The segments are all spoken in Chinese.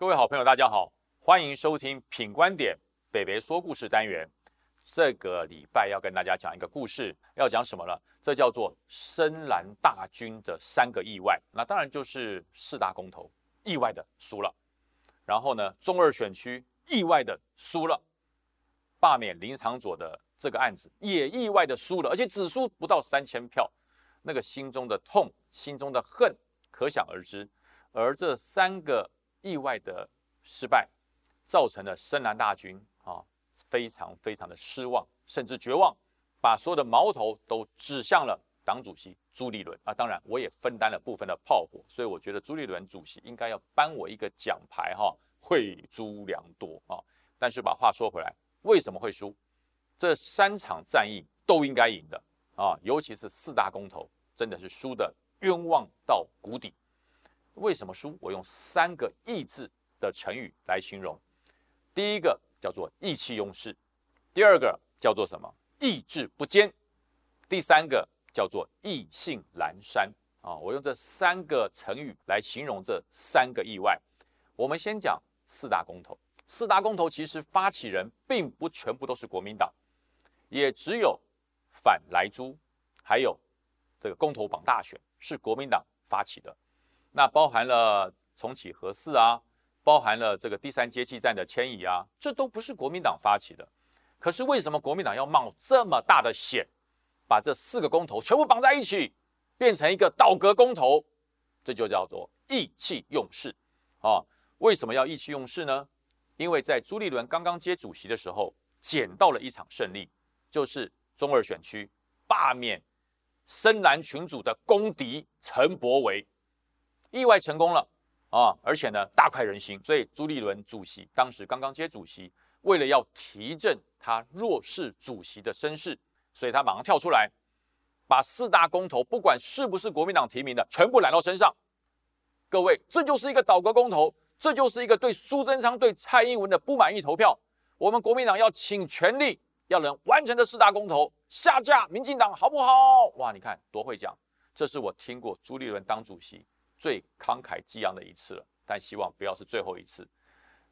各位好朋友，大家好，欢迎收听品观点北北说故事单元。这个礼拜要跟大家讲一个故事，要讲什么呢？这叫做深蓝大军的三个意外。那当然就是四大公投意外的输了，然后呢，中二选区意外的输了，罢免林长佐的这个案子也意外的输了，而且只输不到三千票，那个心中的痛、心中的恨可想而知。而这三个意外的失败，造成了深蓝大军啊非常非常的失望，甚至绝望，把所有的矛头都指向了党主席朱立伦啊。当然，我也分担了部分的炮火，所以我觉得朱立伦主席应该要颁我一个奖牌哈，惠朱良多啊。但是把话说回来，为什么会输？这三场战役都应该赢的啊，尤其是四大公投，真的是输的冤枉到谷底。为什么输？我用三个“意”字的成语来形容。第一个叫做意气用事，第二个叫做什么？意志不坚，第三个叫做意兴阑珊。啊，我用这三个成语来形容这三个意外。我们先讲四大公投。四大公投其实发起人并不全部都是国民党，也只有反莱猪，还有这个公投榜大选是国民党发起的。那包含了重启核四啊，包含了这个第三阶梯站的迁移啊，这都不是国民党发起的。可是为什么国民党要冒这么大的险，把这四个公投全部绑在一起，变成一个倒戈公投？这就叫做意气用事啊！为什么要意气用事呢？因为在朱立伦刚刚接主席的时候，捡到了一场胜利，就是中二选区罢免深蓝群主的公敌陈柏维。意外成功了啊！而且呢，大快人心。所以朱立伦主席当时刚刚接主席，为了要提振他弱势主席的声势，所以他马上跳出来，把四大公投不管是不是国民党提名的，全部揽到身上。各位，这就是一个倒戈公投，这就是一个对苏贞昌、对蔡英文的不满意投票。我们国民党要请全力，要能完成的四大公投，下架民进党，好不好？哇，你看多会讲！这是我听过朱立伦当主席。最慷慨激昂的一次了，但希望不要是最后一次。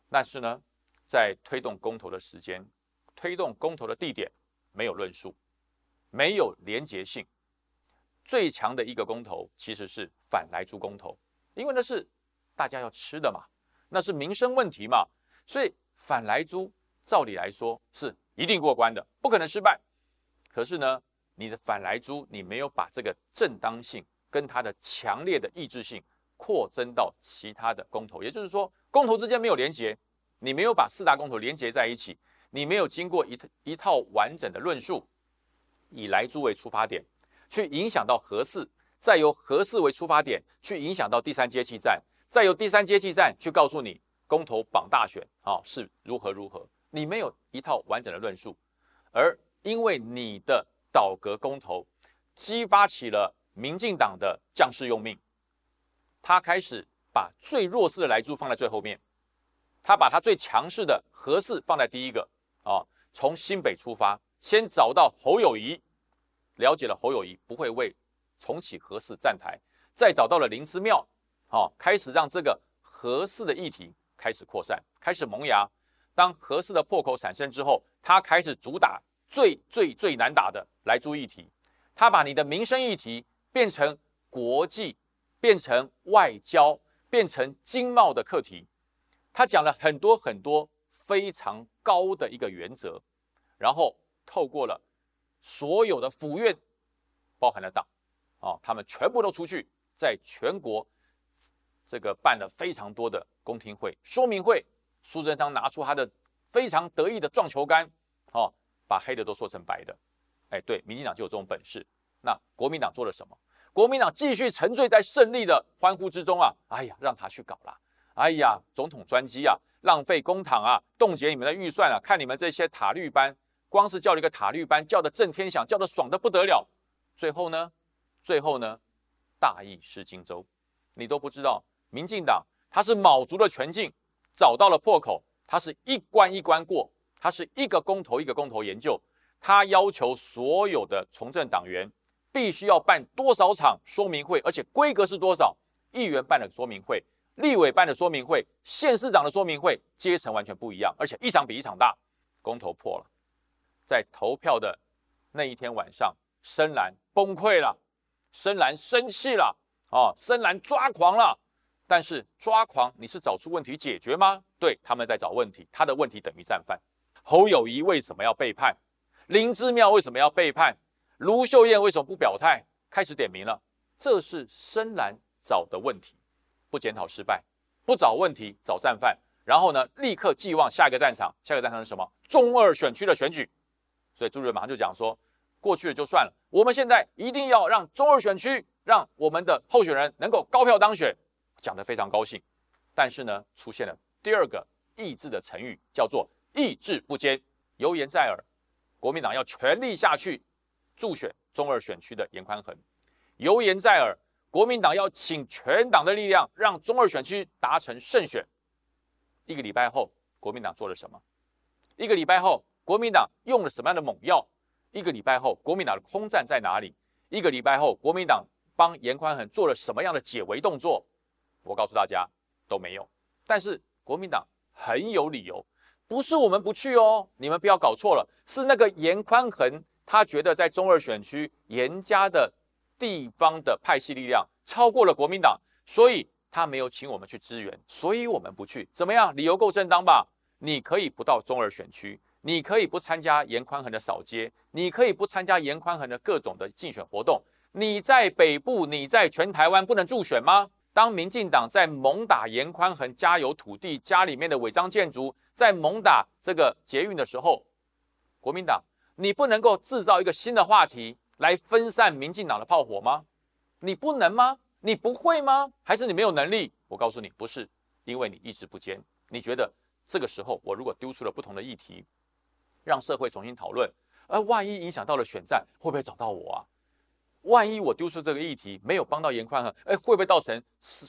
但是呢，在推动公投的时间、推动公投的地点没有论述，没有连结性。最强的一个公投其实是反来猪公投，因为那是大家要吃的嘛，那是民生问题嘛，所以反来猪照理来说是一定过关的，不可能失败。可是呢，你的反来猪，你没有把这个正当性。跟他的强烈的意志性扩增到其他的公投，也就是说，公投之间没有连结，你没有把四大公投连结在一起，你没有经过一一套完整的论述，以来猪为出发点，去影响到核四，再由核四为出发点去影响到第三阶气站，再由第三阶气站去告诉你公投榜大选啊是如何如何，你没有一套完整的论述，而因为你的倒戈公投，激发起了。民进党的将士用命，他开始把最弱势的莱猪放在最后面，他把他最强势的核四放在第一个啊。从新北出发，先找到侯友谊，了解了侯友谊不会为重启核四站台，再找到了林之妙，啊，开始让这个核四的议题开始扩散，开始萌芽。当核四的破口产生之后，他开始主打最最最难打的莱猪议题，他把你的民生议题。变成国际，变成外交，变成经贸的课题。他讲了很多很多非常高的一个原则，然后透过了所有的府院，包含了党，啊，他们全部都出去，在全国这个办了非常多的公听会、说明会。苏贞昌拿出他的非常得意的撞球杆，哦，把黑的都说成白的。哎，对，民进党就有这种本事。那国民党做了什么？国民党继续沉醉在胜利的欢呼之中啊！哎呀，让他去搞啦！哎呀，总统专机啊，浪费公帑啊，冻结你们的预算啊！看你们这些塔绿班，光是叫了一个塔绿班，叫的震天响，叫的爽的不得了。最后呢，最后呢，大意失荆州，你都不知道，民进党他是卯足了全劲，找到了破口，他是一关一关过，他是一个公投一个公投研究，他要求所有的从政党员。必须要办多少场说明会，而且规格是多少？议员办的说明会，立委办的说明会、县市长的说明会，阶层完全不一样，而且一场比一场大。公投破了，在投票的那一天晚上，深蓝崩溃了，深蓝生气了，哦，深蓝抓狂了。但是抓狂，你是找出问题解决吗？对，他们在找问题，他的问题等于战犯。侯友谊为什么要背叛？林之妙为什么要背叛？卢秀燕为什么不表态？开始点名了，这是深蓝找的问题，不检讨失败，不找问题找战犯，然后呢，立刻寄望下一个战场，下一个战场是什么？中二选区的选举。所以朱立伦马上就讲说，过去了就算了，我们现在一定要让中二选区，让我们的候选人能够高票当选，讲得非常高兴。但是呢，出现了第二个意志的成语，叫做意志不坚，油言在耳。国民党要全力下去助选中二选区的严宽恒，油言在耳。国民党要请全党的力量，让中二选区达成胜选。一个礼拜后，国民党做了什么？一个礼拜后，国民党用了什么样的猛药？一个礼拜后，国民党的空战在哪里？一个礼拜后，国民党帮严宽恒做了什么样的解围动作？我告诉大家，都没有。但是国民党很有理由。不是我们不去哦，你们不要搞错了，是那个严宽恒，他觉得在中二选区严家的地方的派系力量超过了国民党，所以他没有请我们去支援，所以我们不去。怎么样？理由够正当吧？你可以不到中二选区，你可以不参加严宽恒的扫街，你可以不参加严宽恒的各种的竞选活动。你在北部，你在全台湾不能助选吗？当民进党在猛打严宽恒家有土地家里面的违章建筑。在猛打这个捷运的时候，国民党，你不能够制造一个新的话题来分散民进党的炮火吗？你不能吗？你不会吗？还是你没有能力？我告诉你，不是，因为你意志不坚。你觉得这个时候我如果丢出了不同的议题，让社会重新讨论，而万一影响到了选战，会不会找到我啊？万一我丢出这个议题没有帮到严宽和，哎，会不会造成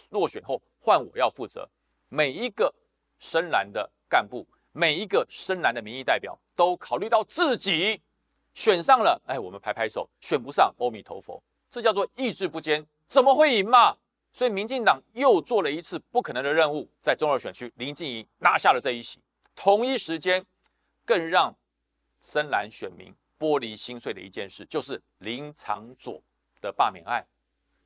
落选后换我要负责？每一个深蓝的。干部每一个深蓝的民意代表都考虑到自己选上了，哎，我们拍拍手；选不上，阿弥陀佛。这叫做意志不坚，怎么会赢嘛？所以民进党又做了一次不可能的任务，在中二选区林静怡拿下了这一席。同一时间，更让深蓝选民玻璃心碎的一件事，就是林长佐的罢免案，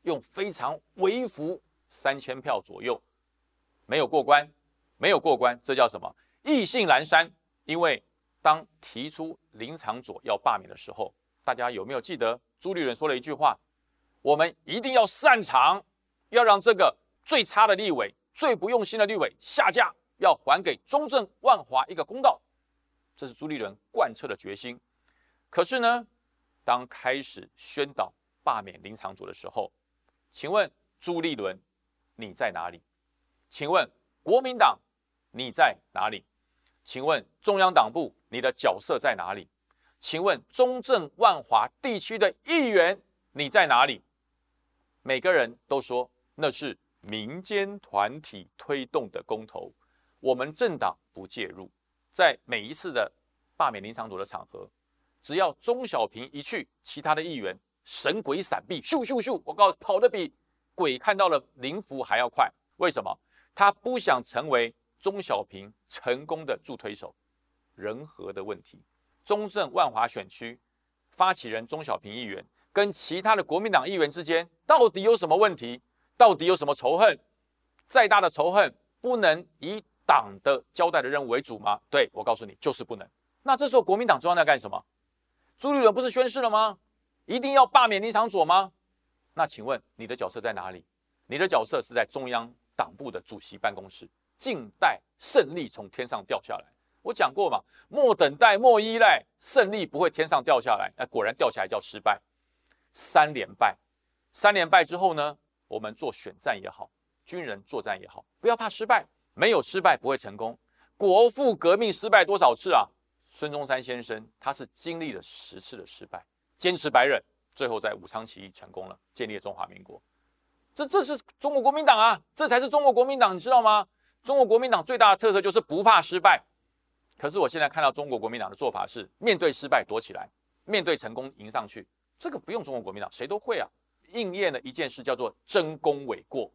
用非常微幅三千票左右没有过关。没有过关，这叫什么？意兴阑珊。因为当提出林长佐要罢免的时候，大家有没有记得朱立伦说了一句话？我们一定要擅长，要让这个最差的立委、最不用心的立委下架，要还给中正万华一个公道。这是朱立伦贯彻的决心。可是呢，当开始宣导罢免林长佐的时候，请问朱立伦你在哪里？请问国民党？你在哪里？请问中央党部你的角色在哪里？请问中正万华地区的议员你在哪里？每个人都说那是民间团体推动的公投，我们政党不介入。在每一次的罢免林长佐的场合，只要钟小平一去，其他的议员神鬼闪避，咻咻咻，我告诉跑得比鬼看到了灵符还要快。为什么？他不想成为。钟小平成功的助推手，人和的问题。中正万华选区发起人钟小平议员跟其他的国民党议员之间到底有什么问题？到底有什么仇恨？再大的仇恨不能以党的交代的任务为主吗？对我告诉你，就是不能。那这时候国民党中央在干什么？朱立伦不是宣誓了吗？一定要罢免林长佐吗？那请问你的角色在哪里？你的角色是在中央党部的主席办公室。静待胜利从天上掉下来。我讲过嘛，莫等待，莫依赖，胜利不会天上掉下来。那，果然掉下来叫失败，三连败。三连败之后呢，我们做选战也好，军人作战也好，不要怕失败，没有失败不会成功。国父革命失败多少次啊？孙中山先生他是经历了十次的失败，坚持白忍，最后在武昌起义成功了，建立了中华民国。这这是中国国民党啊，这才是中国国民党，你知道吗？中国国民党最大的特色就是不怕失败，可是我现在看到中国国民党的做法是面对失败躲起来，面对成功迎上去。这个不用中国国民党，谁都会啊。应验了一件事叫做争功诿过，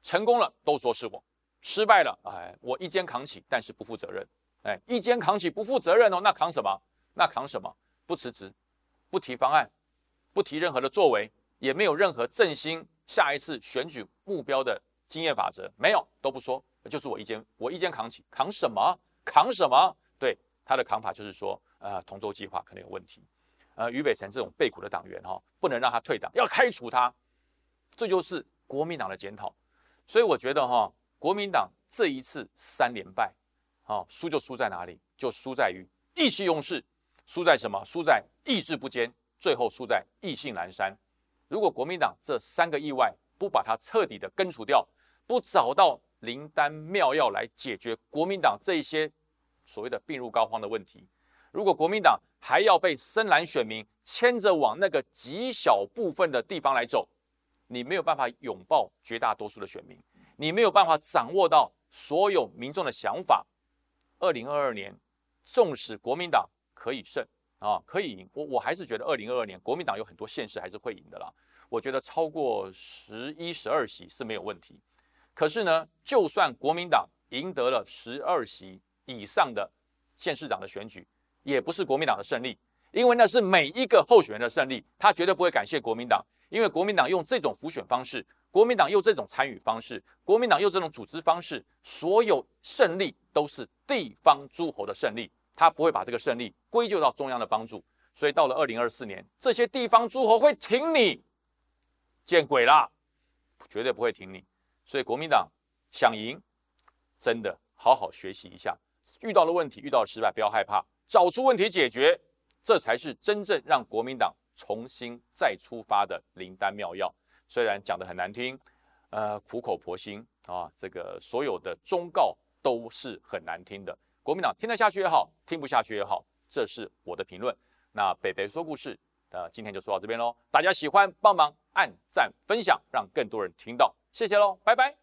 成功了都说是我，失败了，哎，我一肩扛起，但是不负责任，哎，一肩扛起不负责任哦，那扛什么？那扛什么？不辞职，不提方案，不提任何的作为，也没有任何振兴下一次选举目标的经验法则，没有都不说，就是我一肩，我一肩扛起，扛什么？扛什么？对他的扛法就是说，呃，同舟计划可能有问题，呃，俞北辰这种背苦的党员哈，不能让他退党，要开除他，这就是国民党的检讨。所以我觉得哈，国民党这一次三连败，好输就输在哪里？就输在于意气用事，输在什么？输在意志不坚，最后输在意兴阑珊。如果国民党这三个意外不把它彻底的根除掉，不找到灵丹妙药来解决国民党这一些所谓的病入膏肓的问题，如果国民党还要被深蓝选民牵着往那个极小部分的地方来走，你没有办法拥抱绝大多数的选民，你没有办法掌握到所有民众的想法。二零二二年，纵使国民党可以胜啊，可以赢，我我还是觉得二零二二年国民党有很多县市还是会赢的啦。我觉得超过十一、十二席是没有问题。可是呢，就算国民党赢得了十二席以上的县市长的选举，也不是国民党的胜利，因为那是每一个候选人的胜利，他绝对不会感谢国民党。因为国民党用这种浮选方式，国民党用这种参与方式，国民党用这种组织方式，所有胜利都是地方诸侯的胜利，他不会把这个胜利归咎到中央的帮助。所以到了二零二四年，这些地方诸侯会挺你，见鬼啦，绝对不会挺你。所以国民党想赢，真的好好学习一下，遇到了问题，遇到了失败，不要害怕，找出问题解决，这才是真正让国民党。重新再出发的灵丹妙药，虽然讲的很难听，呃，苦口婆心啊，这个所有的忠告都是很难听的。国民党听得下去也好，听不下去也好，这是我的评论。那北北说故事，呃，今天就说到这边喽。大家喜欢帮忙按赞分享，让更多人听到，谢谢喽，拜拜。